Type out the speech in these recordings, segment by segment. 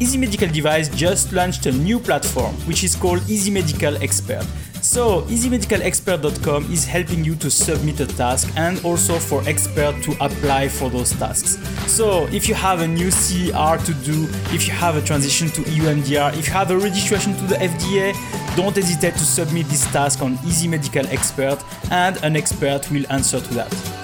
Easy Medical Device just launched a new platform which is called Easy Medical Expert. So, easymedicalexpert.com is helping you to submit a task and also for experts to apply for those tasks. So, if you have a new CR to do, if you have a transition to EU if you have a registration to the FDA, don't hesitate to submit this task on Easy Medical Expert and an expert will answer to that.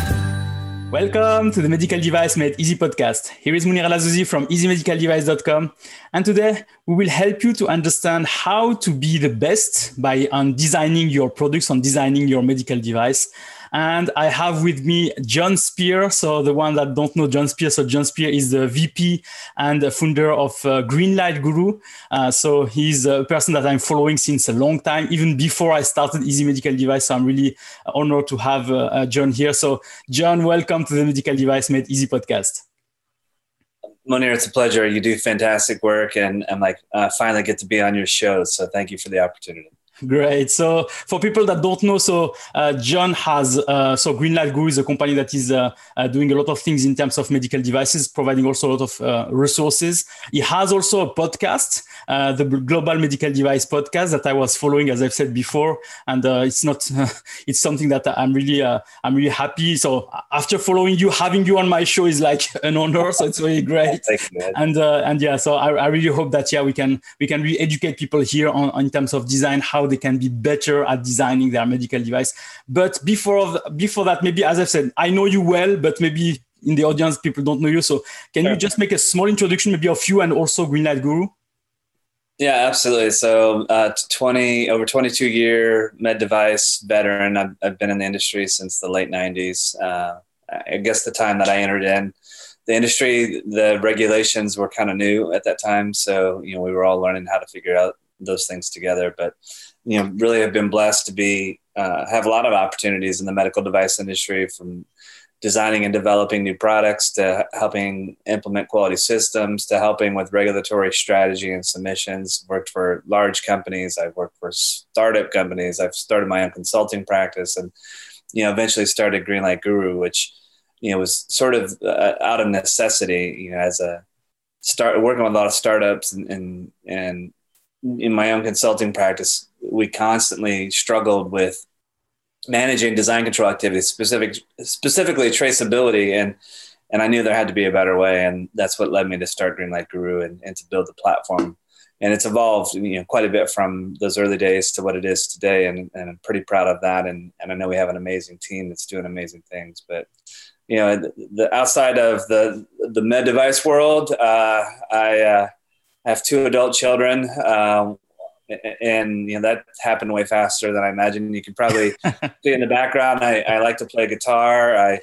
Welcome to the Medical Device Made Easy podcast. Here is Monir El Azzouzi from easymedicaldevice.com. And today we will help you to understand how to be the best by on designing your products, on designing your medical device. And I have with me Jon Speer. So the one that don't know Jon Speer, so Jon Speer is the VP and the founder of uh, Greenlight Guru. Uh, so he's a person that I'm following since a long time, even before I started Easy Medical Device. So I'm really honored to have uh, uh, Jon here. So Jon, welcome to the Medical Device Made Easy podcast. Monir, it's a pleasure. You do fantastic work, and I'm like uh, finally get to be on your show. So thank you for the opportunity. Great. So for people that don't know, so uh, Jon has uh, so Greenlight Guru is a company that is uh, uh, doing a lot of things in terms of medical devices, providing also a lot of uh, resources. He has also a podcast, uh, the Global Medical Device Podcast, that I was following, as I've said before, and it's not it's something that I'm really I'm really happy. So after following you, having you on my show is like an honor. So it's really great. and and yeah, so I, I really hope that yeah we can we can really educate people here on, on in terms of design how they can be better at designing their medical device. But before before that, maybe as I've said, I know you well, but maybe in the audience people don't know you. So can you just make a small introduction, maybe of you and also Greenlight Guru? Yeah, absolutely. So, uh, 20 over 22 year med device veteran. I've, I've, been in the industry since the late 90s. Uh, I guess the time that I entered in the industry, the regulations were kind of new at that time. So, you know, we were all learning how to figure out those things together. But you know, really have been blessed to be uh, have a lot of opportunities in the medical device industry from designing and developing new products to helping implement quality systems to helping with regulatory strategy and submissions. Worked for large companies. I've worked for startup companies. I've started my own consulting practice and you know eventually started greenlight guru which you know was sort of uh, out of necessity you know as a start working with a lot of startups and and, and in my own consulting practice we constantly struggled with managing design control activities, specific, specifically traceability, and and I knew there had to be a better way, and that's what led me to start Greenlight Guru and, and to build the platform. And it's evolved, you know, quite a bit from those early days to what it is today, and, and I'm pretty proud of that. And and I know we have an amazing team that's doing amazing things. But you know, the, the outside of the the med device world, uh, I uh, have two adult children. Uh, and you know that happened way faster than I imagined. You can probably see in the background. I, I like to play guitar. I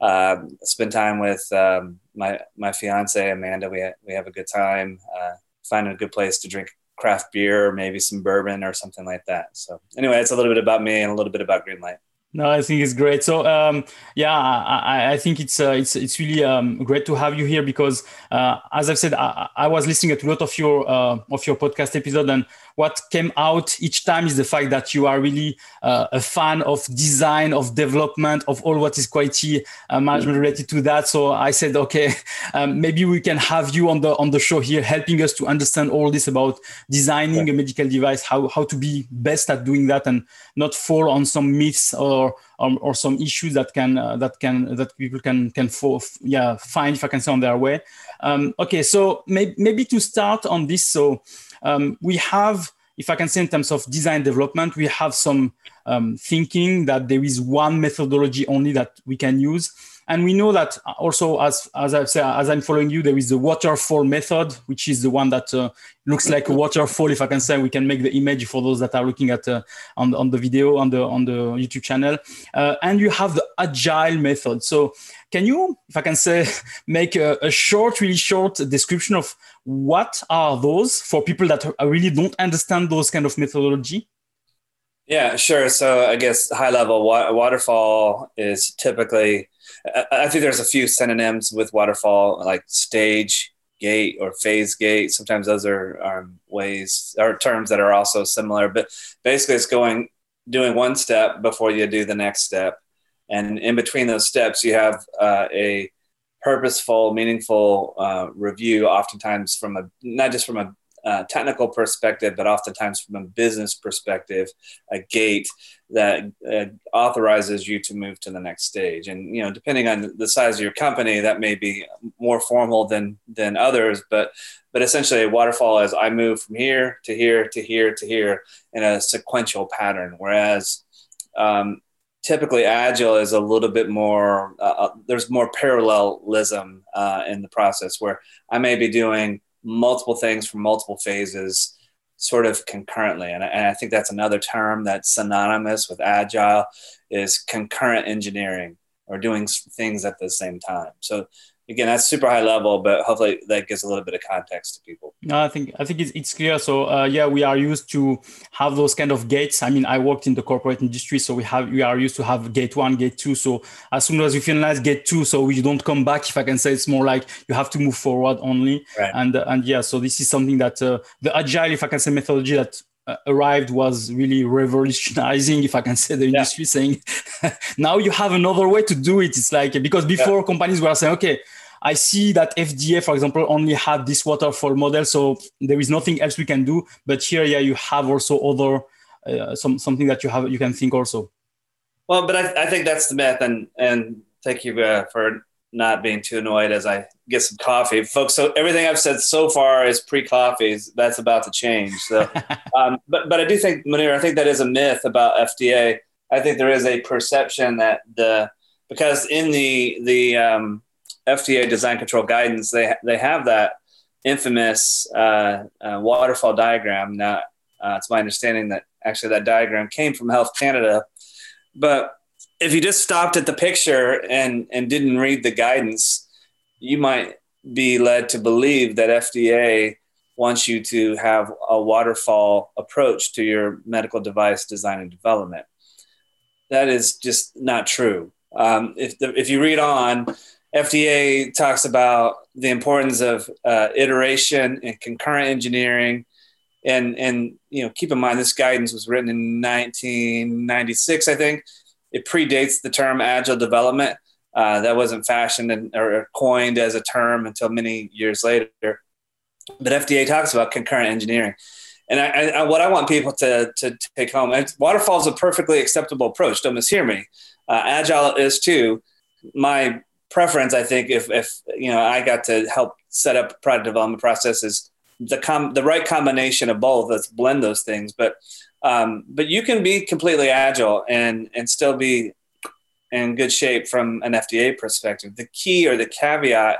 uh, spend time with um, my my fiance Amanda. We ha- we have a good time. Uh, finding a good place to drink craft beer or maybe some bourbon or something like that. So anyway, it's a little bit about me and a little bit about Greenlight. No, I think it's great. So um, yeah, I, I, think it's uh, it's it's really um, great to have you here because uh, as I've said, I, I, was listening to a lot of your uh, of your podcast episode, and what came out each time is the fact that you are really uh, a fan of design, of development, of all what is quality uh, management related to that. So I said, okay, um, maybe we can have you on the on the show here, helping us to understand all this about designing a medical device, how how to be best at doing that, and not fall on some myths or or, or some issues that can uh, that can that people can can fall, yeah find if I can say on their way. Um, okay, so may, maybe to start on this, so um, we have, if I can say in terms of design development, we have some um, thinking that there is one methodology only that we can use. And we know that also, as, as I've said, as I'm following you, there is the waterfall method, which is the one that uh, looks like a waterfall. If I can say, we can make the image for those that are looking at uh, on, on the video on the on the YouTube channel. Uh, and you have the agile method. So, can you, if I can say, make a, a short, really short description of what are those for people that really don't understand those kind of methodology? Yeah, sure. So I guess high level waterfall is typically, I think there's a few synonyms with waterfall, like stage, gate, or phase gate. Sometimes those are, are ways or terms that are also similar, but basically it's going, doing one step before you do the next step. And in between those steps, you have uh, a purposeful, meaningful uh, review, oftentimes from a not just from a uh, technical perspective, but oftentimes from a business perspective, a gate that uh, authorizes you to move to the next stage. And you know, depending on the size of your company, that may be more formal than than others. But but essentially, a waterfall is I move from here to here to here to here in a sequential pattern. Whereas um, typically agile is a little bit more uh, uh, there's more parallelism uh, in the process where i may be doing multiple things from multiple phases sort of concurrently. And I, and I think that's another term that's synonymous with agile is concurrent engineering or doing things at the same time. So again that's super high level but hopefully that gives a little bit of context to people. No i think i think it's, it's clear. So uh, yeah we are used to have those kind of gates. I mean i worked in the corporate industry so we have we are used to have gate one gate two. So as soon as you finalize gate two so you don't come back if i can say it's more like you have to move forward only. Right. and uh, and yeah so this is something that uh, the agile if i can say methodology that uh, arrived was really revolutionizing if i can say the industry saying now you have another way to do it. It's like because before yeah. companies were saying okay I see that FDA, for example, only had this waterfall model, so there is nothing else we can do. But here, yeah, you have also other uh, some something that you have you can think also. Well, but I, I think that's the myth, and and thank you uh, for not being too annoyed as I get some coffee, folks. So everything I've said so far is pre-coffees. That's about to change. So, um, but but I do think, Monir, I think that is a myth about FDA. I think there is a perception that the because in the the um, FDA design control guidance, they they have that infamous uh, uh, waterfall diagram. Now, uh, it's my understanding that actually that diagram came from Health Canada, but if you just stopped at the picture and and didn't read the guidance, you might be led to believe that FDA wants you to have a waterfall approach to your medical device design and development. That is just not true. Um, if the, if you read on, FDA talks about the importance of uh, iteration and concurrent engineering. And, and, you know, keep in mind, this guidance was written in 1996, I think. It predates the term agile development. Uh, that wasn't fashioned and, or coined as a term until many years later. But FDA talks about concurrent engineering. And I, I, what I want people to, to take home, waterfall is a perfectly acceptable approach. Don't mishear me. Uh, agile is too. My preference, I think, if if you know I got to help set up product development processes, the com the right combination of both. Let's blend those things, but um, but you can be completely agile and and still be in good shape from an FDA perspective. The key or the caveat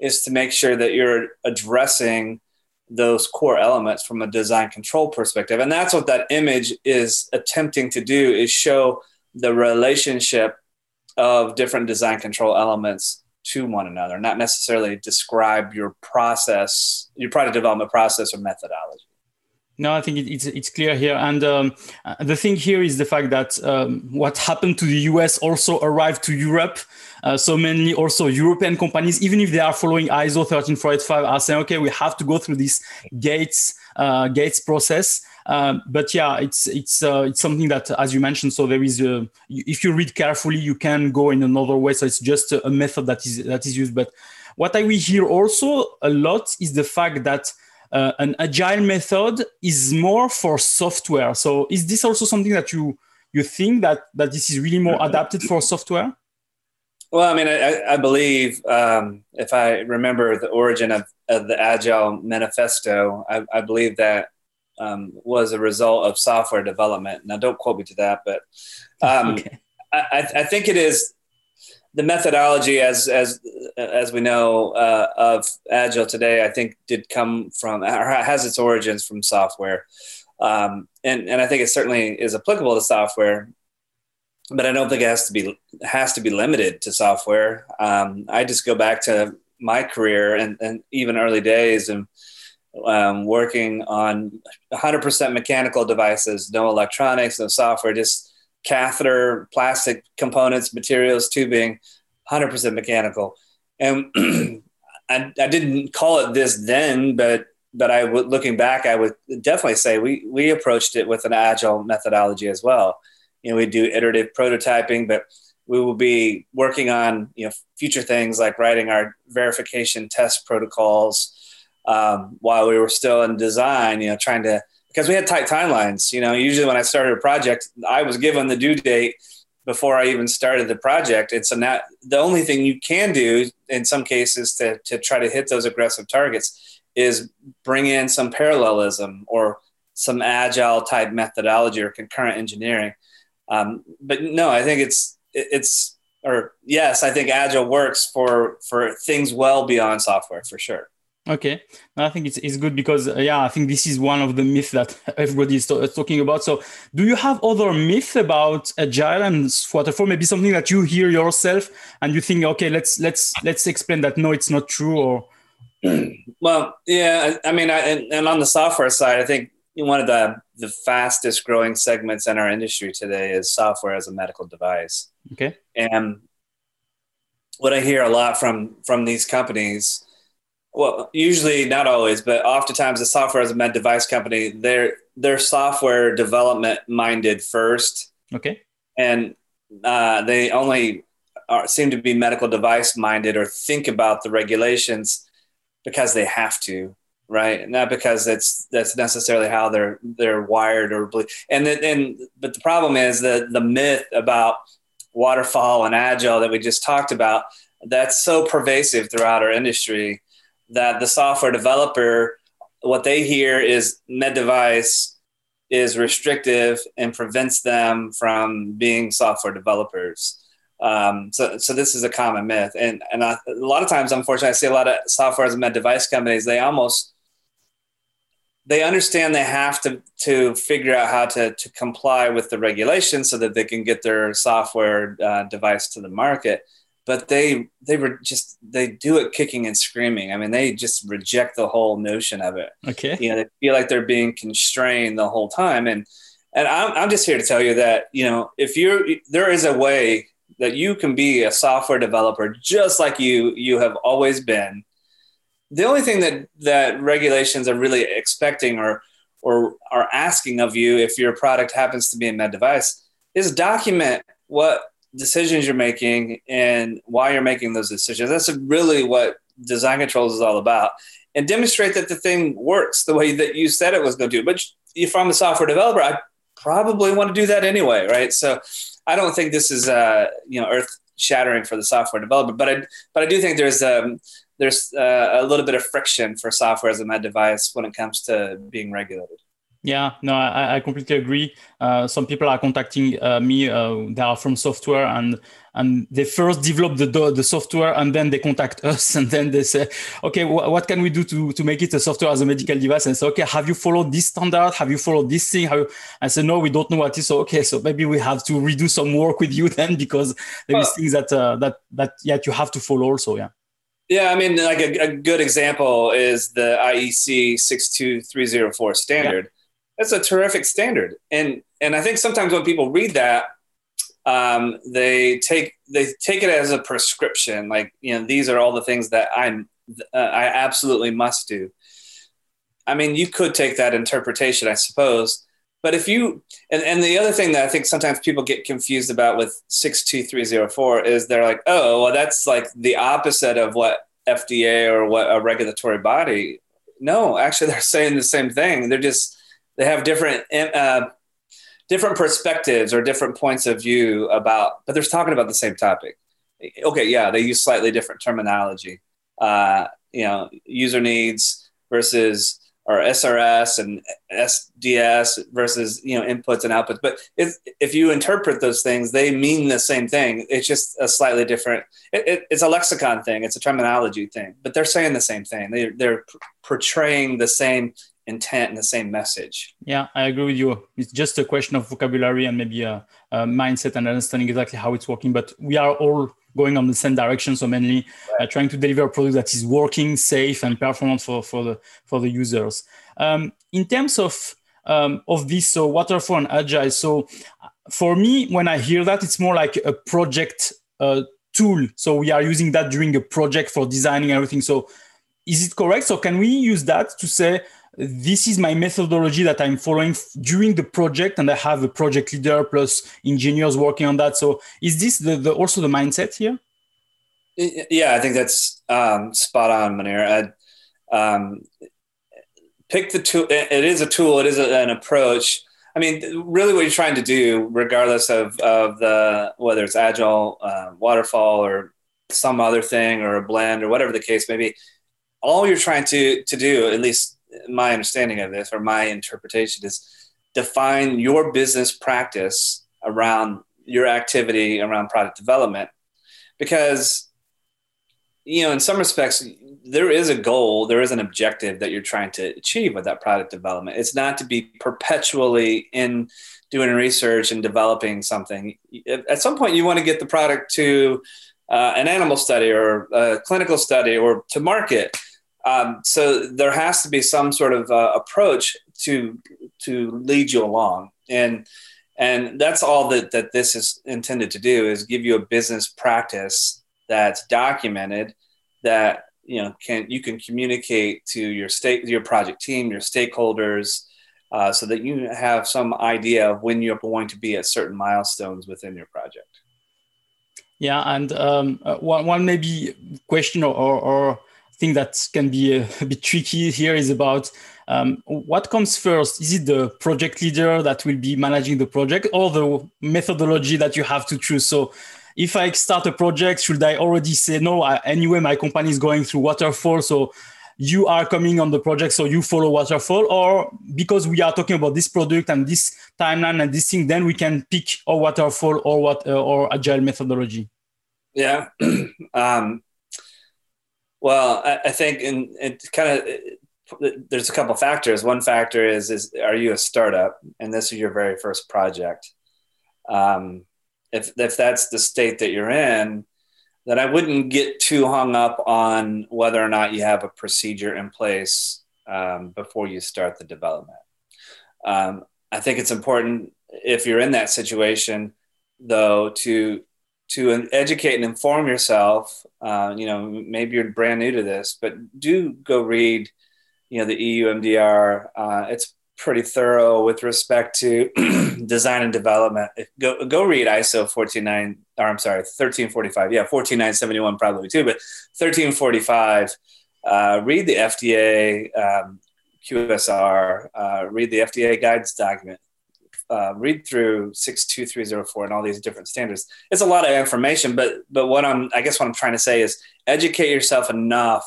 is to make sure that you're addressing those core elements from a design control perspective and that's what that image is attempting to do is show the relationship of different design control elements to one another, not necessarily describe your process, your product development process or methodology. No, I think it, it's it's clear here, and um, the thing here is the fact that um, what happened to the US also arrived to Europe. Uh, so mainly also European companies, even if they are following ISO 13485, are saying, okay, we have to go through this gates uh, gates process. Um, but yeah, it's it's uh, it's something that, as you mentioned, so there is a, if you read carefully, you can go in another way. So it's just a, a method that is that is used. But what I will hear also a lot is the fact that uh, an agile method is more for software. So is this also something that you you think that that this is really more adapted for software? Well, I mean, I, I believe um, if I remember the origin of, of the Agile Manifesto, I, I believe that um, was a result of software development. Now, don't quote me to that, but um, okay. I, I, think it is the methodology, as as as we know uh, of Agile today. I think did come from or has its origins from software, um, and and I think it certainly is applicable to software. But I don't think it has to be has to be limited to software. Um, I just go back to my career and, and even early days and um, working on 100% mechanical devices, no electronics, no software, just catheter, plastic components, materials, tubing, 100% mechanical. And I, I didn't call it this then, but but I looking back, I would definitely say we we approached it with an agile methodology as well. You know, we do iterative prototyping, but we will be working on you know future things like writing our verification test protocols um, while we were still in design. You know, trying to because we had tight timelines. You know, usually when I started a project, I was given the due date before I even started the project. And so now the only thing you can do in some cases to, to try to hit those aggressive targets is bring in some parallelism or some agile type methodology or concurrent engineering. Um, but no, I think it's, it's, or yes, I think agile works for, for things well beyond software for sure. Okay, I think it's, it's good because uh, yeah, I think this is one of the myths that everybody is to- talking about. So, do you have other myths about agile and waterfall? Maybe something that you hear yourself and you think, okay, let's let's let's explain that. No, it's not true. Or well, yeah, I, I mean, I, and, and on the software side, I think one of the the fastest growing segments in our industry today is software as a medical device. Okay, and what I hear a lot from from these companies well, usually not always, but oftentimes the software as a med device company, they're they're software development minded first. Okay. And uh, they only are, seem to be medical device minded or think about the regulations because they have to, right? Not because that's that's necessarily how they're they're wired or and then and but the problem is that the myth about waterfall and agile that we just talked about that's so pervasive throughout our industry that the software developer, what they hear is med device is restrictive and prevents them from being software developers. Um, so, so this is a common myth, and and I, a lot of times, unfortunately, I see a lot of software as med device companies. They almost they understand they have to to figure out how to to comply with the regulations so that they can get their software uh, device to the market but they they were just they do it kicking and screaming. I mean, they just reject the whole notion of it. Okay, you know, they feel like they're being constrained the whole time, and and I'm I'm just here to tell you that you know if you're there is a way that you can be a software developer just like you you have always been. The only thing that that regulations are really expecting or or are asking of you if your product happens to be a med device is document what decisions you're making and why you're making those decisions. That's really what design controls is all about. And demonstrate that the thing works the way that you said it was going to do. But if I'm a software developer, I probably want to do that anyway, right? So I don't think this is uh, you know earth shattering for the software developer, but I but I do think there's um, there's uh, a little bit of friction for software as a med device when it comes to being regulated. Yeah, no, I, I completely agree. Uh, some people are contacting uh, me. Uh, they are from software, and and they first develop the the software, and then they contact us, and then they say, "Okay, wh- what can we do to to make it a software as a medical device?" And say, "Okay, have you followed this standard? Have you followed this thing?" Have you? I said, "No, we don't know what is." So okay, so maybe we have to redo some work with you then, because there is things that uh, that that yet you have to follow also. Yeah. Yeah, I mean, like a, a good example is the IEC 62304 standard. Yeah that's a terrific standard. And and I think sometimes when people read that, um, they take they take it as a prescription. Like you know, these are all the things that I'm uh, I absolutely must do. I mean, you could take that interpretation, I suppose. But if you and, and the other thing that I think sometimes people get confused about with 62304 is they're like, oh, well, that's like the opposite of what FDA or what a regulatory body. No, actually they're saying the same thing. They're just they have different uh, different perspectives or different points of view about, but they're talking about the same topic. Okay, yeah, they use slightly different terminology. Uh, you know, user needs versus or SRS and SDS versus you know inputs and outputs. But if if you interpret those things, they mean the same thing. It's just a slightly different. It, it, it's a lexicon thing. It's a terminology thing. But they're saying the same thing. They they're portraying the same intent and the same message. Yeah, I agree with you. It's just a question of vocabulary and maybe a, a mindset and understanding exactly how it's working. But we are all going on the same direction. So mainly uh, trying to deliver a product that is working, safe, and performant for, for the for the users. Um, in terms of um, of this, so waterfall and agile. So for me, when I hear that, it's more like a project uh, tool. So we are using that during a project for designing everything. So is it correct? So can we use that to say this is my methodology that I'm following during the project, and I have a project leader plus engineers working on that. So is this the, the also the mindset here? Yeah, I think that's um, spot on, Monir. Um, pick the tool. It is a tool. It is a, an approach. I mean, really, what you're trying to do, regardless of of the whether it's agile, uh, waterfall, or some other thing, or a blend, or whatever the case may be, all you're trying to to do, at least my understanding of this or my interpretation is define your business practice around your activity around product development. Because you know in some respects there is a goal there is an objective that you're trying to achieve with that product development. It's not to be perpetually in doing research and developing something. At some point you want to get the product to uh, an animal study or a clinical study or to market um, so there has to be some sort of uh, approach to to lead you along, and and that's all that that this is intended to do is give you a business practice that's documented that you know can you can communicate to your state your project team your stakeholders uh, so that you have some idea of when you're going to be at certain milestones within your project. Yeah and um, uh, one, one maybe question or, or thing that can be a, a bit tricky here is about um, what comes first? Is it the project leader that will be managing the project or the methodology that you have to choose? So if I start a project, should I already say, no, I, anyway, my company is going through waterfall. So you are coming on the project, so you follow waterfall, or because we are talking about this product and this timeline and this thing, then we can pick or waterfall or what uh, or agile methodology. Yeah, um, well, I, I think in it kind of there's a couple factors. One factor is is are you a startup and this is your very first project? Um, if if that's the state that you're in, then I wouldn't get too hung up on whether or not you have a procedure in place um, before you start the development. Um, I think it's important if you're in that situation, though, to to educate and inform yourself. Uh, you know, maybe you're brand new to this, but do go read, you know, the EU MDR. Uh, it's pretty thorough with respect to design and development. Go go read ISO 149 or I'm sorry, 1345. Yeah, 14971 probably too, but 1345. Uh, read the FDA um, QSR. Uh, read the FDA guidance document uh, read through 62304 and all these different standards. It's a lot of information but but what i'm i guess what i'm trying to say is educate yourself enough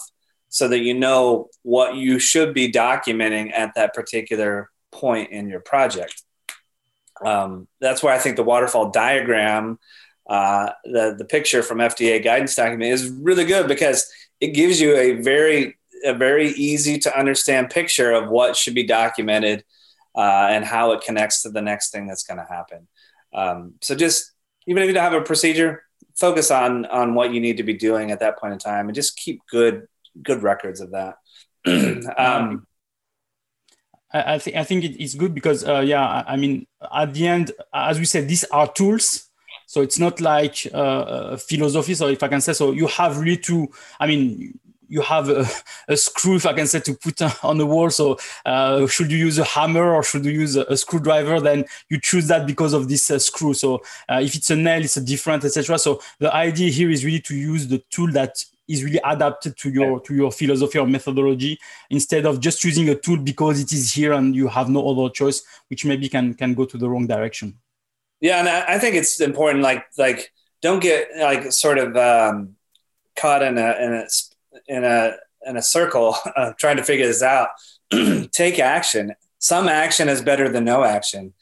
so that you know what you should be documenting at that particular point in your project. Um, that's where i think the waterfall diagram uh, the, the picture from fda guidance document is really good because it gives you a very a very easy to understand picture of what should be documented uh, and how it connects to the next thing that's going to happen. Um, so just even if you don't have a procedure, focus on on what you need to be doing at that point in time, and just keep good good records of that. um, I, I think I think it's good because uh, yeah, I, I, mean at the end, as we said, these are tools. So it's not like uh, a philosophy. So if I can say so, you have really to. I mean, you have a, a, screw, if I can say, to put on the wall. So uh, should you use a hammer or should you use a, a screwdriver? Then you choose that because of this uh, screw. So uh, if it's a nail, it's a different, etc. So the idea here is really to use the tool that is really adapted to your to your philosophy or methodology instead of just using a tool because it is here and you have no other choice, which maybe can can go to the wrong direction. Yeah, and I think it's important. Like like don't get like sort of um, caught in a in a in a in a circle uh, trying to figure this out. Take action. Some action is better than no action.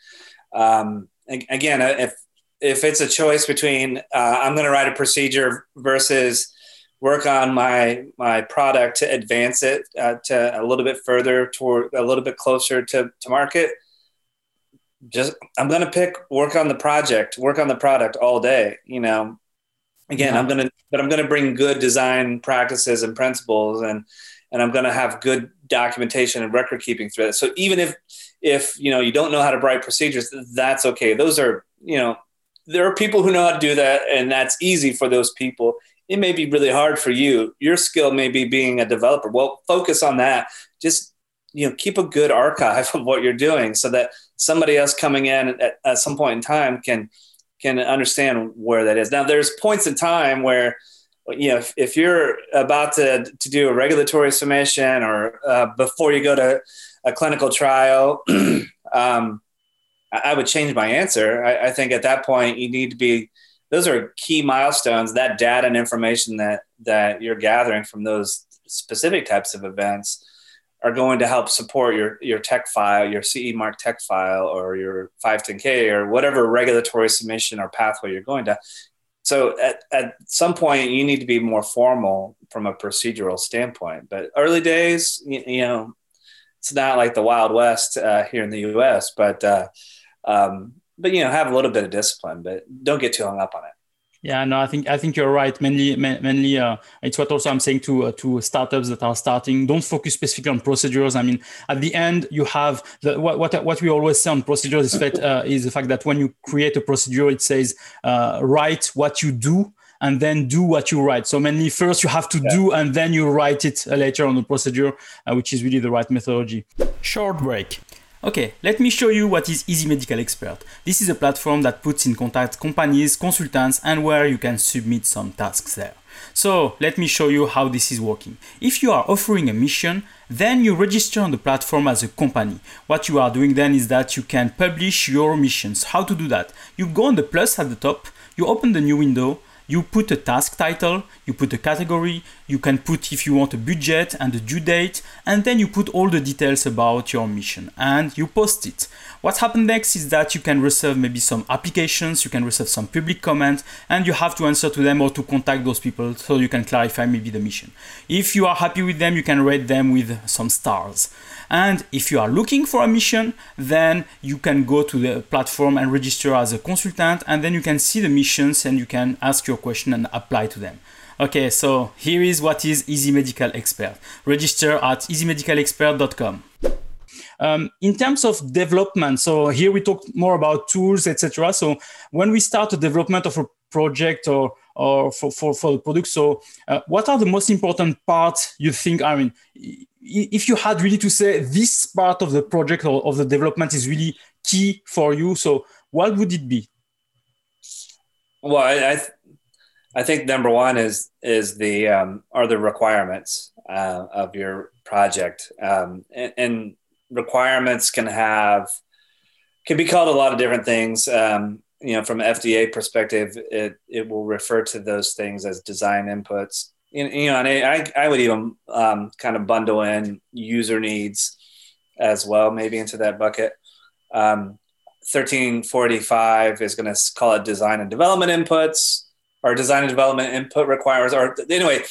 Um, again, uh, if if it's a choice between uh, I'm going to write a procedure versus work on my my product to advance it uh, to a little bit further toward a little bit closer to, to market just i'm going to pick work on the project work on the product all day you know again, yeah. I'm gonna, but I'm gonna bring good design practices and principles, and and I'm gonna have good documentation and record keeping through it. So even if if you know you don't know how to write procedures, that's okay. Those are you know there are people who know how to do that, and that's easy for those people. It may be really hard for you. Your skill may be being a developer. Well, focus on that. Just you know, keep a good archive of what you're doing, so that somebody else coming in at, at some point in time can can understand where that is. Now, there's points in time where you know if, if you're about to to do a regulatory submission or uh, before you go to a clinical trial. um, I would change my answer. I, I, think at that point you need to be. Those are key milestones. That data and information that that you're gathering from those specific types of events are going to help support your your tech file, your CE mark tech file, or your 510K, or whatever regulatory submission or pathway you're going to. So at, at some point you need to be more formal from a procedural standpoint. But early days, you, you know, it's not like the Wild West uh, here in the U.S., but uh, um, but you know, have a little bit of discipline, but don't get too hung up on it. Yeah, no, I think I think you're right. Mainly, mainly, uh, it's what also I'm saying to uh, to startups that are starting. Don't focus specifically on procedures. I mean, at the end, you have the what what, what we always say on procedures is that uh, is the fact that when you create a procedure, it says uh, write what you do and then do what you write. So mainly, first you have to yeah. do, and then you write it later on the procedure, uh, which is really the right methodology. Short break. Okay, let me show you what is Easy Medical Expert. This is a platform that puts in contact companies, consultants, and where you can submit some tasks there. So let me show you how this is working. If you are offering a mission, then you register on the platform as a company. What you are doing then is that you can publish your missions. How to do that? You go on the plus at the top, you open the new window, you put a task title, you put a category, you can put if you want a budget and a due date, and then you put all the details about your mission and you post it. What happens next is that you can receive maybe some applications, you can receive some public comments, and you have to answer to them or to contact those people so you can clarify maybe the mission. If you are happy with them, you can rate them with some stars. And if you are looking for a mission, then you can go to the platform and register as a consultant, and then you can see the missions and you can ask your question and apply to them. Okay, so here is what is Easy Medical Expert. Register at easymedicalexpert.com. Um, in terms of development, so here we talk more about tools, etc. So when we start the development of a project or or for, for, for the product, so uh, what are the most important parts you think? I mean, if you had really to say this part of the project or of the development is really key for you, so what would it be? Well, I I, th- I think number one is is the um, are the requirements uh, of your project, um, and, and, requirements can have can be called a lot of different things. Um, you know, from FDA perspective, it it will refer to those things as design inputs you know, and I, I would even um, kind of bundle in user needs as well, maybe into that bucket. Um, 1345 is going to call it design and development inputs or design and development input requires, or anyway,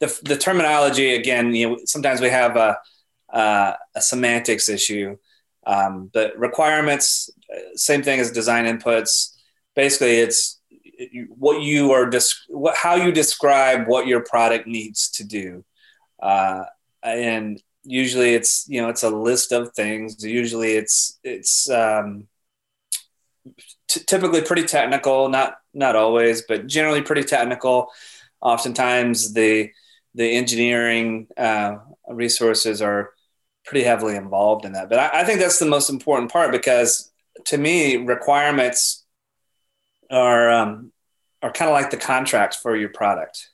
the, the terminology again, you know, sometimes we have a, a, a semantics issue, um, but requirements, same thing as design inputs. Basically, it's what you are what, how you describe what your product needs to do. Uh, and usually it's you know it's a list of things. Usually it's it's um, t- typically pretty technical not not always but generally pretty technical. Oftentimes the the engineering uh, resources are pretty heavily involved in that. But I, I think that's the most important part because to me requirements are um, are kind of like the contract for your product.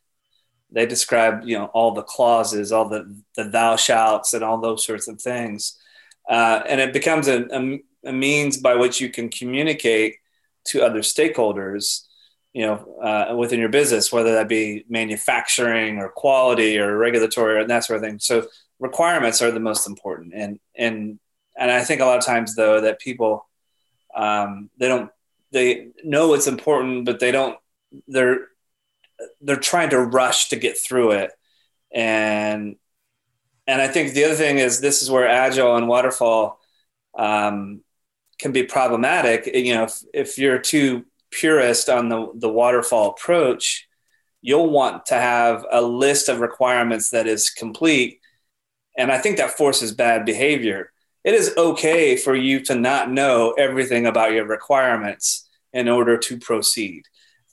They describe you know all the clauses, all the the thou shalt, and all those sorts of things, uh, and it becomes a, a, a, means by which you can communicate to other stakeholders, you know, uh, within your business, whether that be manufacturing or quality or regulatory or that sort of thing. So requirements are the most important, and and and I think a lot of times though that people um, they don't they know it's important, but they don't. They're they're trying to rush to get through it, and and I think the other thing is this is where agile and waterfall um, can be problematic. You know, if, if you're too purist on the the waterfall approach, you'll want to have a list of requirements that is complete. And I think that forces bad behavior. It is okay for you to not know everything about your requirements in order to proceed.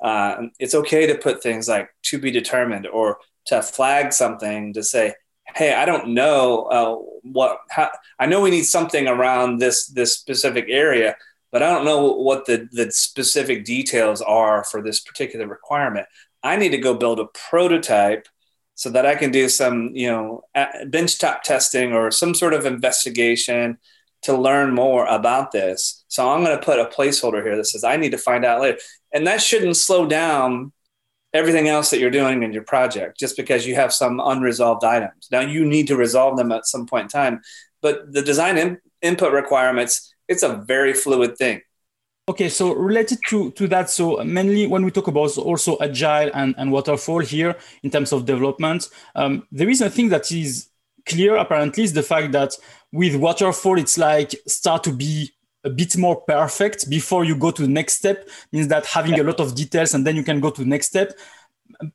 Uh, it's okay to put things like to be determined or to flag something to say, hey, I don't know uh, what, how, I know we need something around this, this specific area, but I don't know what the, the specific details are for this particular requirement. I need to go build a prototype so that I can do some, you know, benchtop testing or some sort of investigation to learn more about this. So I'm going to put a placeholder here that says I need to find out later. And that shouldn't slow down everything else that you're doing in your project just because you have some unresolved items. Now you need to resolve them at some point in time, but the design in, input requirements, it's a very fluid thing. Okay, so related to, to that, so mainly when we talk about also agile and, and waterfall here in terms of development, um, there is a thing that is clear apparently is the fact that with waterfall, it's like start to be a bit more perfect before you go to the next step means that having a lot of details and then you can go to the next step.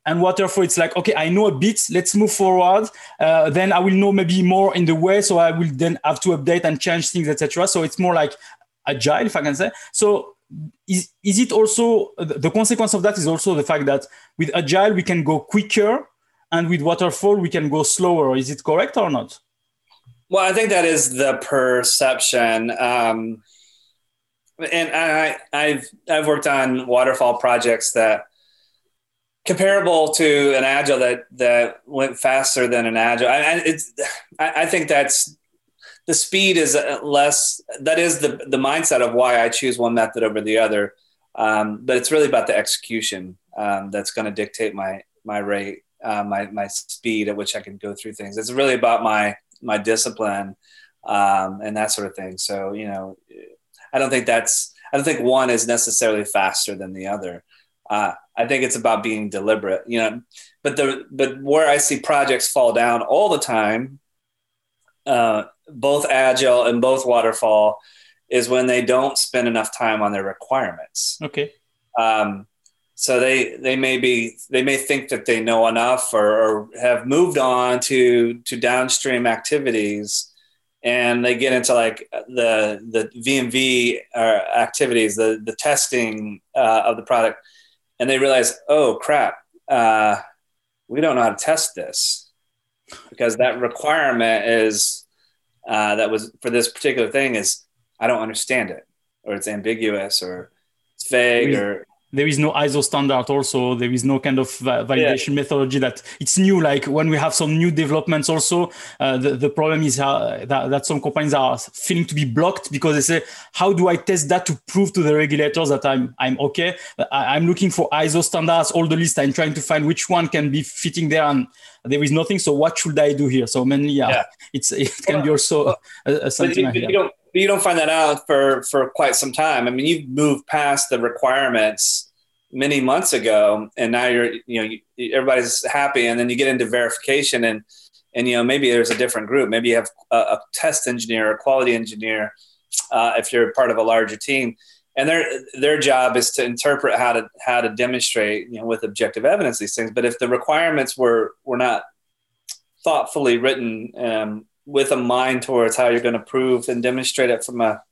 And waterfall it's like okay i know a bit let's move forward. Uh, then i will know maybe more in the way so i will then have to update and change things etc so it's more like agile if i can say. So is, is it also the consequence of that is also the fact that with agile we can go quicker and with waterfall we can go slower. Is it correct or not? Well i think that is the perception. Um, and I, I've I've worked on waterfall projects that comparable to an agile that that went faster than an agile. I, it's I, I think that's the speed is less. That is the the mindset of why I choose one method over the other. Um, but it's really about the execution um, that's going to dictate my my rate, uh, my my speed at which I can go through things. It's really about my my discipline um, and that sort of thing. So you know I don't think that's I don't think one is necessarily faster than the other. Uh, I think it's about being deliberate, you know. But the but where I see projects fall down all the time, uh, both agile and both waterfall, is when they don't spend enough time on their requirements. Okay. Um, so they they may be they may think that they know enough or, or have moved on to to downstream activities and they get into like the the V&V uh, activities, the the testing uh, of the product, and they realize, oh crap, uh, we don't know how to test this. Because that requirement is uh, that was for this particular thing is I don't understand it, or it's ambiguous, or it's vague, or there is no ISO standard also. There is no kind of validation yeah. methodology that it's new. Like when we have some new developments also, uh, the, the problem is uh, that, that some companies are feeling to be blocked because they say, how do I test that to prove to the regulators that I'm, I'm okay? I, am looking for ISO standards, all the list. I'm trying to find which one can be fitting there and there is nothing. So what should I do here? So mainly, yeah, yeah. it's, it can well, be also well, a, a something. You, you, don't, you don't find that out for for quite some time. I mean, you've moved past the requirements many months ago, and now you're you know you, everybody's happy, and then you get into verification, and and you know maybe there's a different group. Maybe you have a, a test engineer, a quality engineer, uh, if you're part of a larger team, and their their job is to interpret how to how to demonstrate you know with objective evidence these things. But if the requirements were were not thoughtfully written um, with a mind towards how you're going to prove and demonstrate it from a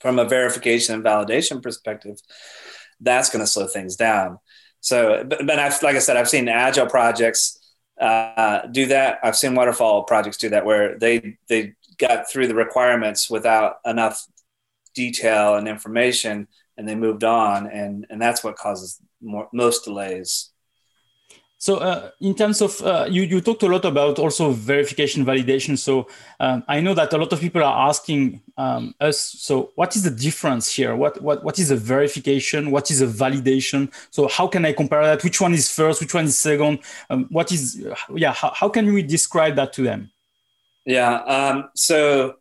from a verification and validation perspective, that's going to slow things down. So, but, but I've, like I said, I've seen agile projects uh, do that. I've seen waterfall projects do that where they they got through the requirements without enough detail and information, and they moved on, and and that's what causes more, most delays. So uh, in terms of, uh, you, you talked a lot about also verification validation. So um, I know that a lot of people are asking um, us, so what is the difference here? What, what, what is a verification? What is a validation? So how can I compare that? Which one is first? Which one is second? Um, what is, yeah, how, how can we describe that to them? Yeah, um, so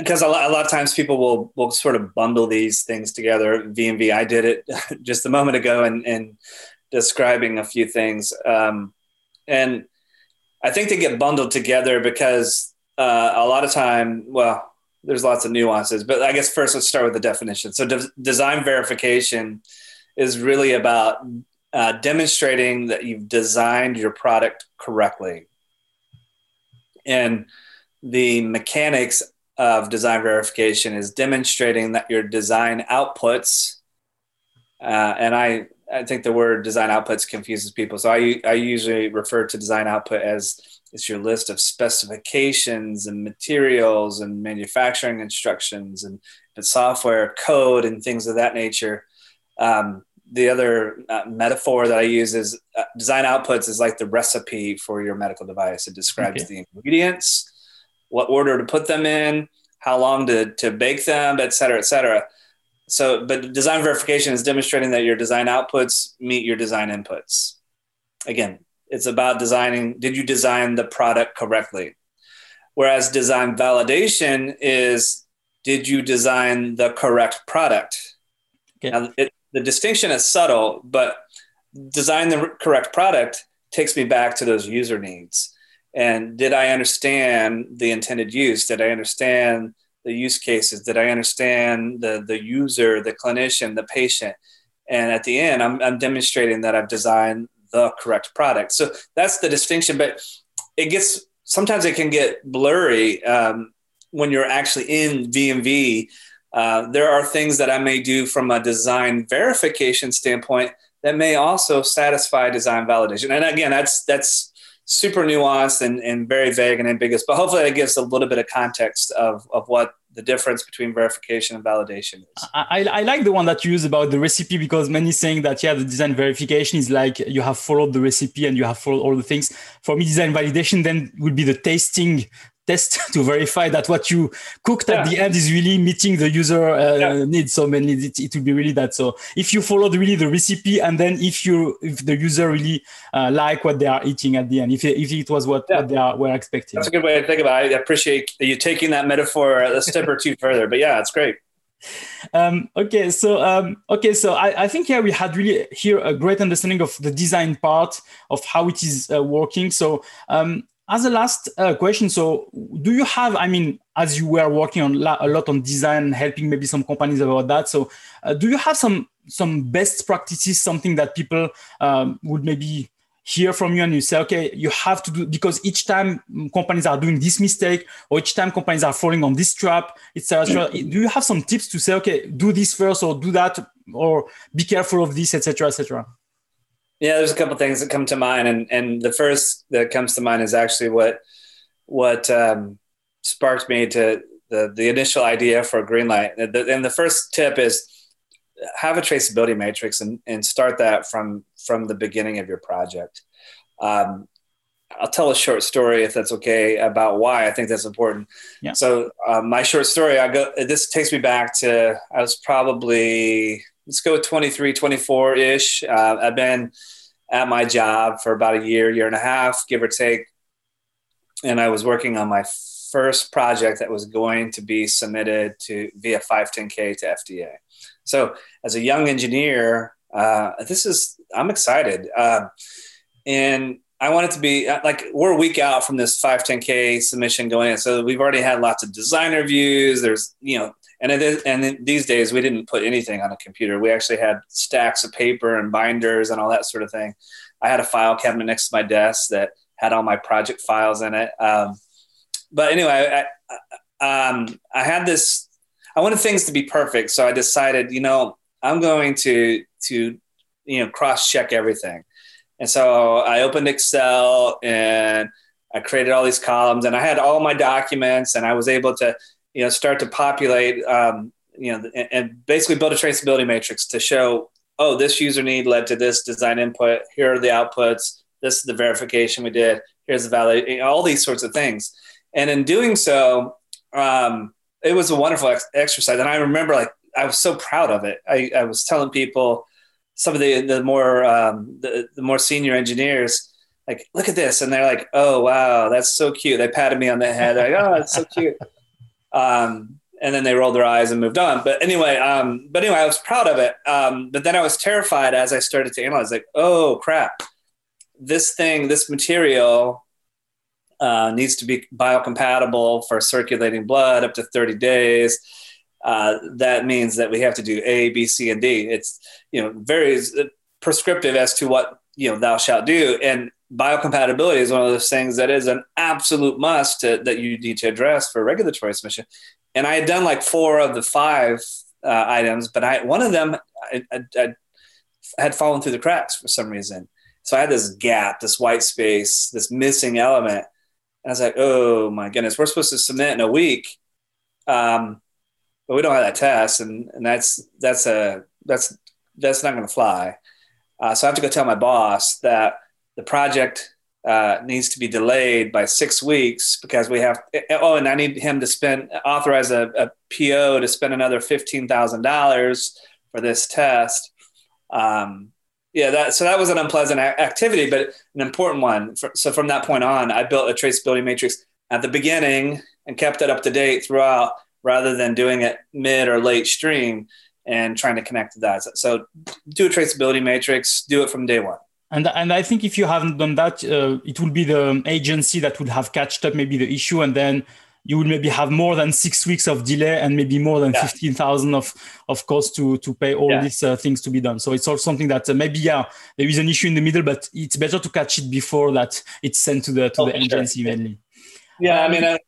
because uh, a lot, a lot of times people will will sort of bundle these things together. V&V, I did it just a moment ago, and and describing a few things. Um, and I think they get bundled together because uh, a lot of time, well, there's lots of nuances, but I guess first let's start with the definition. So de- design verification is really about uh, demonstrating that you've designed your product correctly. And the mechanics of design verification is demonstrating that your design outputs, uh, and I, I think the word design outputs confuses people. So I, I usually refer to design output as it's your list of specifications and materials and manufacturing instructions and, and software code and things of that nature. Um, the other uh, metaphor that I use is uh, design outputs is like the recipe for your medical device. It describes okay. the ingredients, what order to put them in, how long to, to bake them, et cetera, et cetera. So, but design verification is demonstrating that your design outputs meet your design inputs. Again, it's about designing, did you design the product correctly? Whereas design validation is, did you design the correct product? Okay. Now, it, the distinction is subtle, but design the correct product takes me back to those user needs. And did I understand the intended use? Did I understand the use cases? Did I understand the, the user, the clinician, the patient? And at the end, I'm, I'm demonstrating that I've designed the correct product. So that's the distinction. But it gets sometimes it can get blurry um, when you're actually in V&V uh, there are things that I may do from a design verification standpoint that may also satisfy design validation. And again, that's that's super nuanced and, and very vague and ambiguous, but hopefully that gives a little bit of context of, of what the difference between verification and validation is. I, I like the one that you use about the recipe because many saying that yeah the design verification is like you have followed the recipe and you have followed all the things. For me, design validation then would be the tasting test to verify that what you cooked yeah. at the end is really meeting the user uh, yeah. needs. So many it, it will be really that. So if you followed really the recipe, and then if you if the user really uh, like what they are eating at the end, if it, if it was what, yeah. what they are, were expecting. That's a good way to think about it. I appreciate you taking that metaphor a step or two further. But yeah, it's great. Um, okay, so um, okay, so I, I, think yeah we had really here a great understanding of the design part of how it is uh, working. So um, as a last uh, question, so do you have, I mean, as you were working on a lot on design, helping maybe some companies about that, so uh, do you have some some best practices, something that people um, would maybe hear from you and you say, okay, you have to do because each time companies are doing this mistake or each time companies are falling on this trap, etc. do you have some tips to say, okay, do this first or do that or be careful of this, etc., etc.? Yeah, there's a couple things that come to mind, and and the first that comes to mind is actually what what um, sparked me to the the initial idea for Greenlight. And the first tip is have a traceability matrix and, and start that from from the beginning of your project. Um, I'll tell a short story if that's okay about why I think that's important. Yeah. So um, my short story, I go. This takes me back to I was probably let's go with 23, 24 ish. Uh, I've been at my job for about a year, year and a half, give or take. And I was working on my first project that was going to be submitted to via 510K to FDA. So as a young engineer, uh, this is, I'm excited. Uh, and I want it to be uh, like we're a week out from this 510K submission going in. So we've already had lots of design reviews. There's, you know, and it is, and these days we didn't put anything on a computer. We actually had stacks of paper and binders and all that sort of thing. I had a file cabinet next to my desk that had all my project files in it. Um, but anyway, I, um, I had this. I wanted things to be perfect, so I decided, you know, I'm going to to you know cross check everything. And so I opened Excel and I created all these columns, and I had all my documents, and I was able to you know start to populate um, you know and, and basically build a traceability matrix to show oh this user need led to this design input. Here are the outputs. This is the verification we did. Here's the validation all these sorts of things. And in doing so um, it was a wonderful ex- exercise. And i remember like i was so proud of it. I, I was telling people some of the the more um, the, the more senior engineers like look at this. And they're like oh wow that's so cute. They patted me on the head. They're like oh it's so cute um, and then they rolled their eyes and moved on. But anyway, um, but anyway, I was proud of it. Um, but then I was terrified as I started to analyze, like, oh crap, this thing, this material uh, needs to be biocompatible for circulating blood up to 30 days. Uh, that means that we have to do A, B, C, and D. It's you know very prescriptive as to what you know thou shalt do. And biocompatibility is one of those things that is an absolute must to, that you need to address for regulatory submission. And I had done like four of the five uh, items, but I one of them I, I, I had fallen through the cracks for some reason. So I had this gap, this white space, this missing element. And I was like, oh my goodness, we're supposed to submit in a week. Um, but we don't have that test. And, and that's, that's a, that's, that's not going to fly. Uh, so I have to go tell my boss that the project uh, needs to be delayed by six weeks because we have, oh, and I need him to spend, authorize a, a PO to spend another $15,000 for this test. Um, yeah, that so that was an unpleasant activity, but an important one. So from that point on, I built a traceability matrix at the beginning and kept it up to date throughout, rather than doing it mid or late stream and trying to connect to that. So do a traceability matrix, do it from day one. And, and I think if you haven't done that, uh, it will be the agency that would have catched up maybe the issue and then you will maybe have more than six weeks of delay and maybe more than yeah. 15,000 of, of cost to, to pay all yeah. these uh, things to be done. So it's also something that uh, maybe, yeah, there is an issue in the middle, but it's better to catch it before that it's sent to the, to oh, the agency sure. mainly. Yeah. Um, I mean, uh,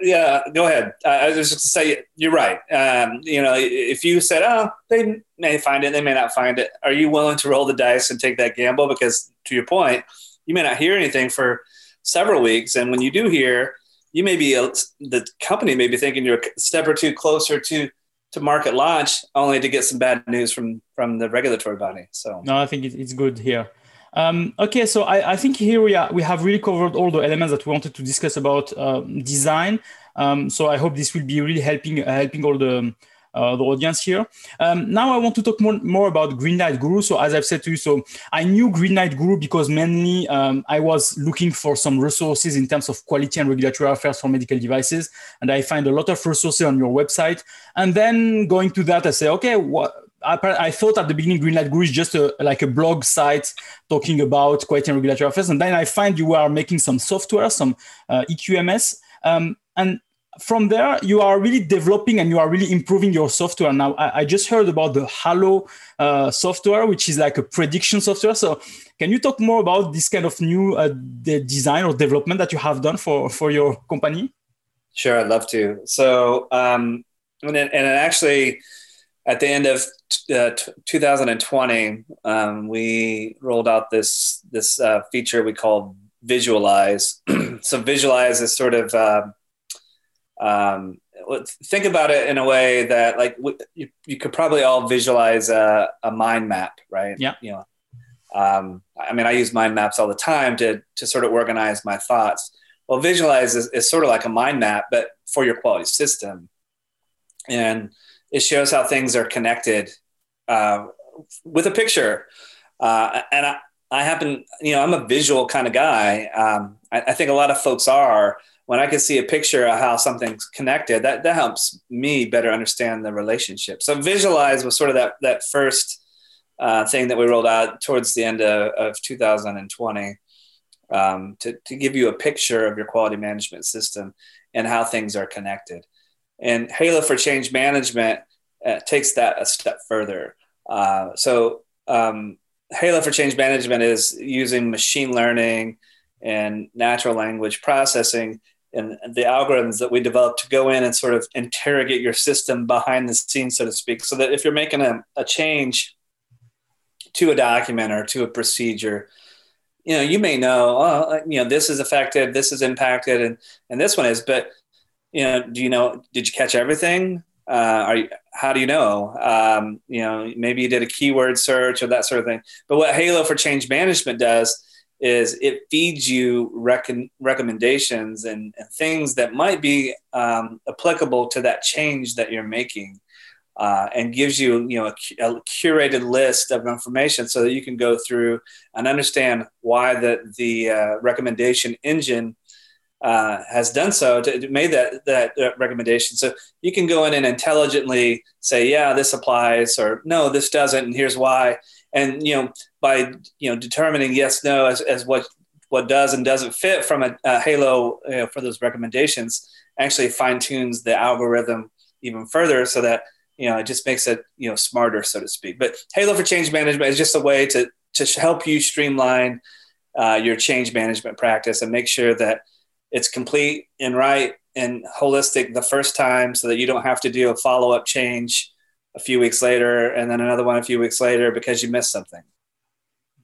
yeah, go ahead. I was just going to say, you're right. Um, you know, if you said, oh, they may find it, they may not find it. Are you willing to roll the dice and take that gamble? Because to your point, you may not hear anything for several weeks. And when you do hear, you may be a, the company may be thinking you're a step or two closer to to market launch, only to get some bad news from from the regulatory body. So no, I think it's good here. Um, okay, so I, I, think here we are. We have really covered all the elements that we wanted to discuss about uh, design. Um, so I hope this will be really helping uh, helping all the uh, the audience here. Um, now I want to talk more, more about Greenlight Guru. So as I've said to you, so I knew Greenlight Guru because mainly um, I was looking for some resources in terms of quality and regulatory affairs for medical devices. And I find a lot of resources on your website. And then going to that, I say, okay, what, I, thought at the beginning Greenlight Guru is just a, like a blog site talking about quality and regulatory affairs. And then I find you are making some software, some uh, EQMS. Um, and from there, you are really developing and you are really improving your software. Now, I, I just heard about the Halo uh, software, which is like a prediction software. So, can you talk more about this kind of new uh, design or development that you have done for, for your company? Sure, I'd love to. So, um, and, it, and it actually, at the end of uh, t- 2020, um, we rolled out this this uh, feature we call Visualize. so, Visualize is sort of um, um, think about it in a way that like you, you could probably all visualize a, a mind map, right? Yeah. You know, um, I mean, I use mind maps all the time to, to sort of organize my thoughts. Well, visualize is, is sort of like a mind map, but for your quality system. And it shows how things are connected uh, with a picture. Uh, and I, I happen, you know, I'm a visual kind of guy. Um, I, I think a lot of folks are, when I can see a picture of how something's connected, that, that helps me better understand the relationship. So visualize was sort of that, that first uh, thing that we rolled out towards the end of, of 2020 um, to, to give you a picture of your quality management system and how things are connected. And Halo for Change Management uh, takes that a step further. Uh, so um, Halo for Change Management is using machine learning and natural language processing and the algorithms that we developed to go in and sort of interrogate your system behind the scenes, so to speak, so that if you're making a, a change to a document or to a procedure, you know, you may know, oh, you know, this is affected, this is impacted, and and this one is. But you know, do you know? Did you catch everything? Uh, are you, how do you know? Um, you know, maybe you did a keyword search or that sort of thing. But what Halo for Change Management does is it feeds you rec- recommendations and, and, things that might be um, applicable to that change that you're making uh, and gives you you know a, a, curated list of information so that you can go through and understand why the the uh, recommendation engine uh, has done so to, to made that, that recommendation so you can go in and intelligently say yeah this applies or no this doesn't and here's why and you know by you know determining yes no as, as what what does and doesn't fit from a, a halo you know, for those recommendations actually fine tunes the algorithm even further so that you know, it just makes it, you know, smarter, so to speak. But Halo for Change Management is just a way to, to help you streamline uh, your change management practice and make sure that it's complete and right and holistic the first time so that you don't have to do a follow up change a few weeks later and then another one a few weeks later because you missed something.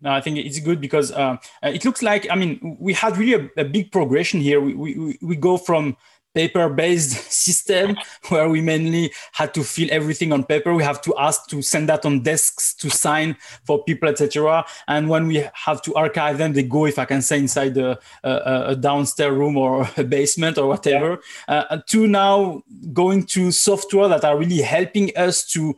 No, I think it's good because uh, it looks like I mean we had really a, a big progression here. We, we we go from paper-based system where we mainly had to fill everything on paper. We have to ask to send that on desks to sign for people, etc. And when we have to archive them, they go, if I can say, inside a, a, a downstairs room or a basement or whatever. Yeah. Uh, to now going to software that are really helping us to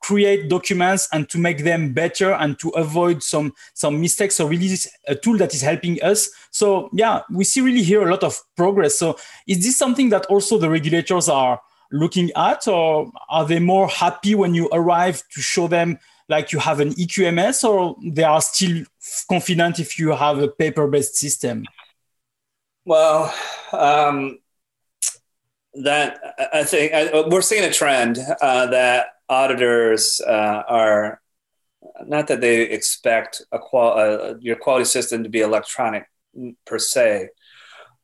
create documents and to make them better and to avoid some some mistakes. So really a tool that is helping us. So yeah we see really here a lot of progress. So is this something that also the regulators are looking at or are they more happy when you arrive to show them like you have an eqms or they are still confident if you have a paper-based system? Well um, that i think I, we're seeing a trend uh, that auditors uh, are not that they expect a qual- uh, your quality system to be electronic per se,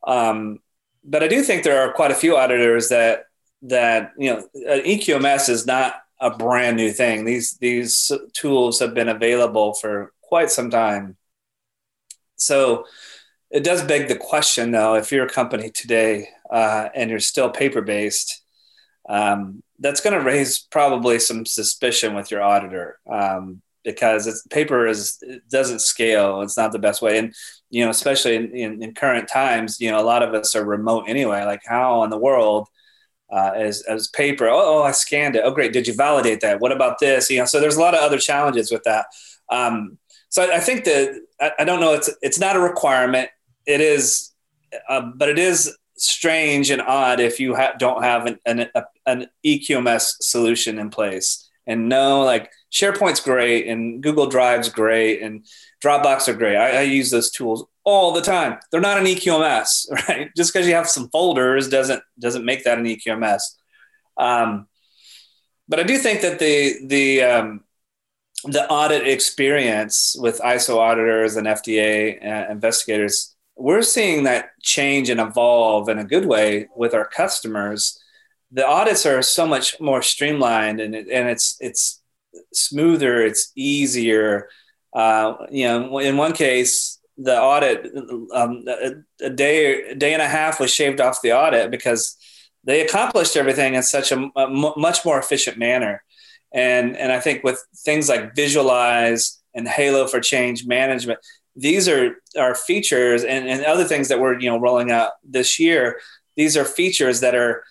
um, but I do think there are quite a few auditors that that you know EQMS is not a brand new thing. These these tools have been available for quite some time. So it does beg the question, though, if you're a company today uh, and you're still paper based, um, that's going to raise probably some suspicion with your auditor um, because it's paper is it doesn't scale. It's not the best way, and you know, especially in, in, in current times, you know, a lot of us are remote anyway. Like, how in the world uh, as as paper? Oh, oh, I scanned it. Oh, great. Did you validate that? What about this? You know, so there's a lot of other challenges with that. Um, so I, I, think that I, I, don't know. It's it's not a requirement. It is, uh, but it is strange and odd if you ha- don't have an, an, a, an EQMS solution in place. And no, like SharePoint's great and Google Drive's great and Dropbox are great. I, I use those tools all the time. They're not an EQMS, right? Just because you have some folders doesn't doesn't make that an EQMS. Um, but I do think that the the um, the audit experience with ISO auditors and FDA uh, investigators we're seeing that change and evolve in a good way with our customers. The audits are so much more streamlined and, it, and it's it's smoother, it's easier. Uh, you know, in one case, the audit um, a, a, day a day and a half was shaved off the audit because they accomplished everything in such a, a m- much more efficient manner. And and I think with things like Visualize and Halo for Change Management, these are are features and, and other things that we're you know rolling out this year these are features that are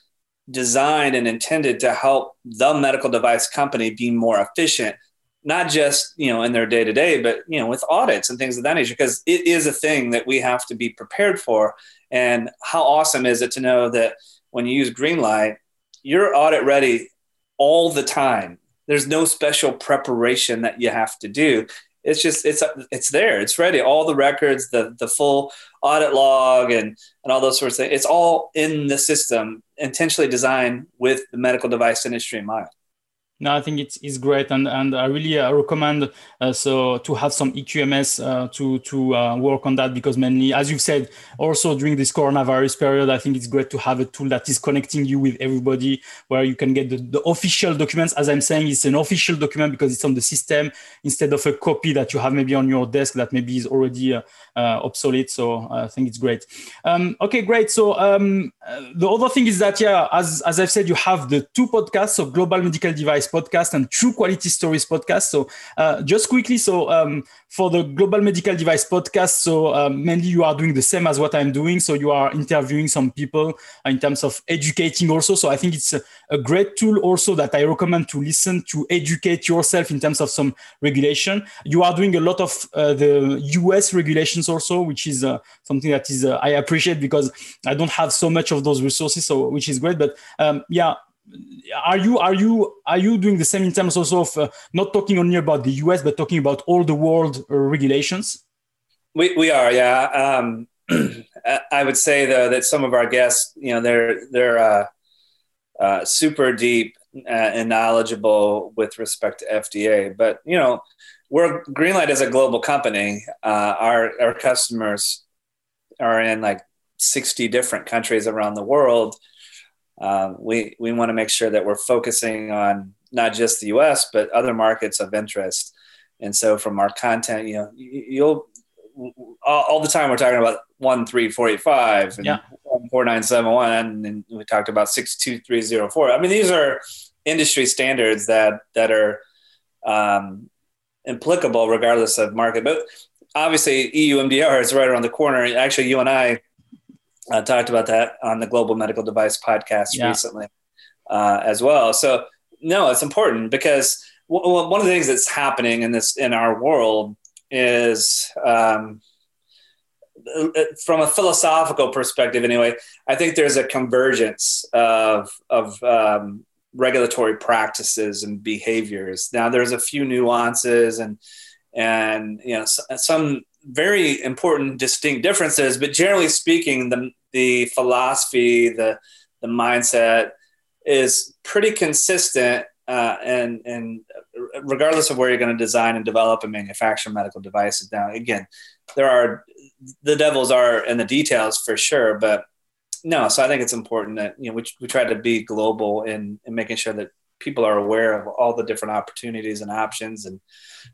designed and intended to help the medical device company be more efficient not just you know in their day to day but you know with audits and things of that nature because it is a thing that we have to be prepared for. And how awesome is it to know that when you use greenlight you're audit ready all the time. There's no special preparation that you have to do it's just it's it's there. It's ready. All the records the the full audit log and and all those sorts of things it's all in the system intentionally designed with the medical device industry in mind no, I think it's, it's great, and, and I really uh, recommend uh, so to have some EQMS uh, to to uh, work on that because mainly, as you've said, also during this coronavirus period, I think it's great to have a tool that is connecting you with everybody, where you can get the, the official documents. As I'm saying, it's an official document because it's on the system instead of a copy that you have maybe on your desk that maybe is already uh, uh, obsolete. So I think it's great. Um, okay, great. So um, the other thing is that yeah, as as I've said, you have the two podcasts, of Global Medical Device podcast and True Quality Stories podcast. So uh, just quickly, so um, for the Global Medical Device podcast, so uh, mainly you are doing the same as what I'm doing. So you are interviewing some people in terms of educating also. So I think it's a, a great tool also that I recommend to listen to educate yourself in terms of some regulation. You are doing a lot of uh, the US regulations also, which is uh, something that is uh, I appreciate because I don't have so much of those resources, so which is great. But um, yeah, are you are you are you doing the same in terms also of uh, not talking only about the US but talking about all the world uh, regulations? We we are, yeah. Um, I would say though that some of our guests, you know, they're they're uh, uh super deep uh, and knowledgeable with respect to FDA. But you know, we're Greenlight is a global company. Uh, our our customers are in like 60 different countries around the world. Um, we we want to make sure that we're focusing on not just the U.S. but other markets of interest. And so, from our content, you know, you'll all, all the time we're talking about one three four eight five and yeah. four nine seven one, and we talked about six two three zero four. I mean, these are industry standards that that are um, applicable regardless of market. But obviously, EU MDR is right around the corner. Actually, you and I uh, talked about that on the Global Medical Device podcast yeah. recently uh, as well. So no, it's important because w- one of the things that's happening in this in our world is um, from a philosophical perspective anyway i think there's a convergence of of um, regulatory practices and behaviors now there's a few nuances and and you know some very important distinct differences but generally speaking the the philosophy the the mindset is pretty consistent uh, and and regardless of where you're going to design and develop and manufacture medical devices. Now again there are the devils are in the details for sure but no so i think it's important that you know we, we try to be global in, in making sure that people are aware of all the different opportunities and options and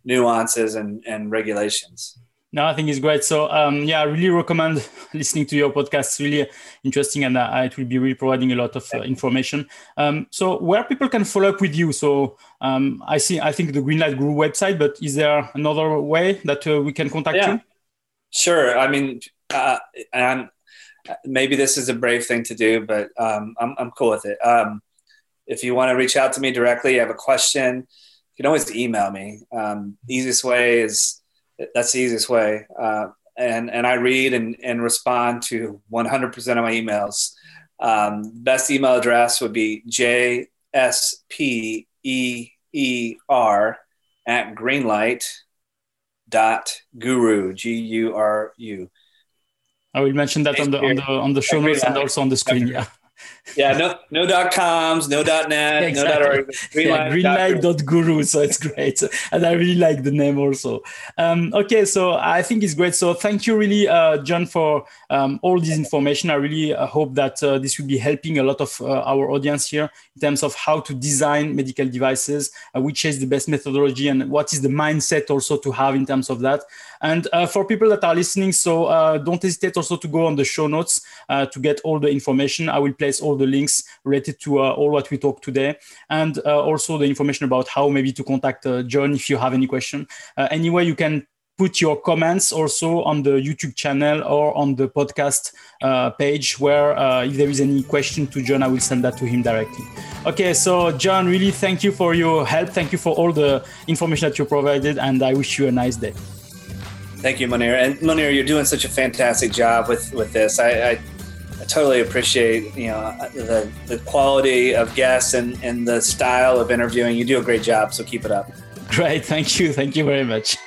nuances and, and regulations no, I think it's great. So um, yeah, I really recommend listening to your podcast. It's really interesting, and uh, it will be really providing a lot of uh, information. Um, so where people can follow up with you? So um, I see, I think the Greenlight Guru website, but is there another way that uh, we can contact yeah. you? Sure. I mean, uh, and maybe this is a brave thing to do, but um, I'm I'm cool with it. Um, if you want to reach out to me directly, you have a question, you can always email me. Um, easiest way is that's the easiest way. Uh, and and I read and, and respond to 100% of my emails. Um, best email address would be jspeer at greenlight dot guru g u r u. I will mention that on the on the on the show notes and also on the screen. Yeah yeah, no, no dot coms, no dot net, exactly. no dot org. Greenlight, yeah, guru. So it's great. And I really like the name also. Um, okay, so I think it's great. So thank you really, uh, Jon, for um, all this information. I really uh, hope that uh, this will be helping a lot of uh, our audience here in terms of how to design medical devices, uh, which is the best methodology and what is the mindset also to have in terms of that. And uh, for people that are listening, so uh, don't hesitate also to go on the show notes uh, to get all the information. I will place all the links related to uh, all what we talked today, and uh, also the information about how maybe to contact uh, Jon if you have any question. anyway, you can put your comments also on the YouTube channel or on the podcast uh, page where uh, if there is any question to Jon, I will send that to him directly. Okay, so Jon, really thank you for your help. Thank you for all the information that you provided, and I wish you a nice day. Thank you, Monir. And Monir, you're doing such a fantastic job with with this. I, I, I totally appreciate you know the the quality of guests and and the style of interviewing. You do a great job, so keep it up. Great, thank you, thank you very much.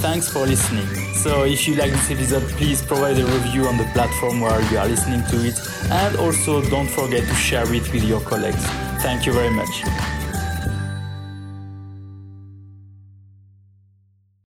Thanks for listening. So, if you like this episode, please provide a review on the platform where you are listening to it, and also don't forget to share it with your colleagues. Thank you very much.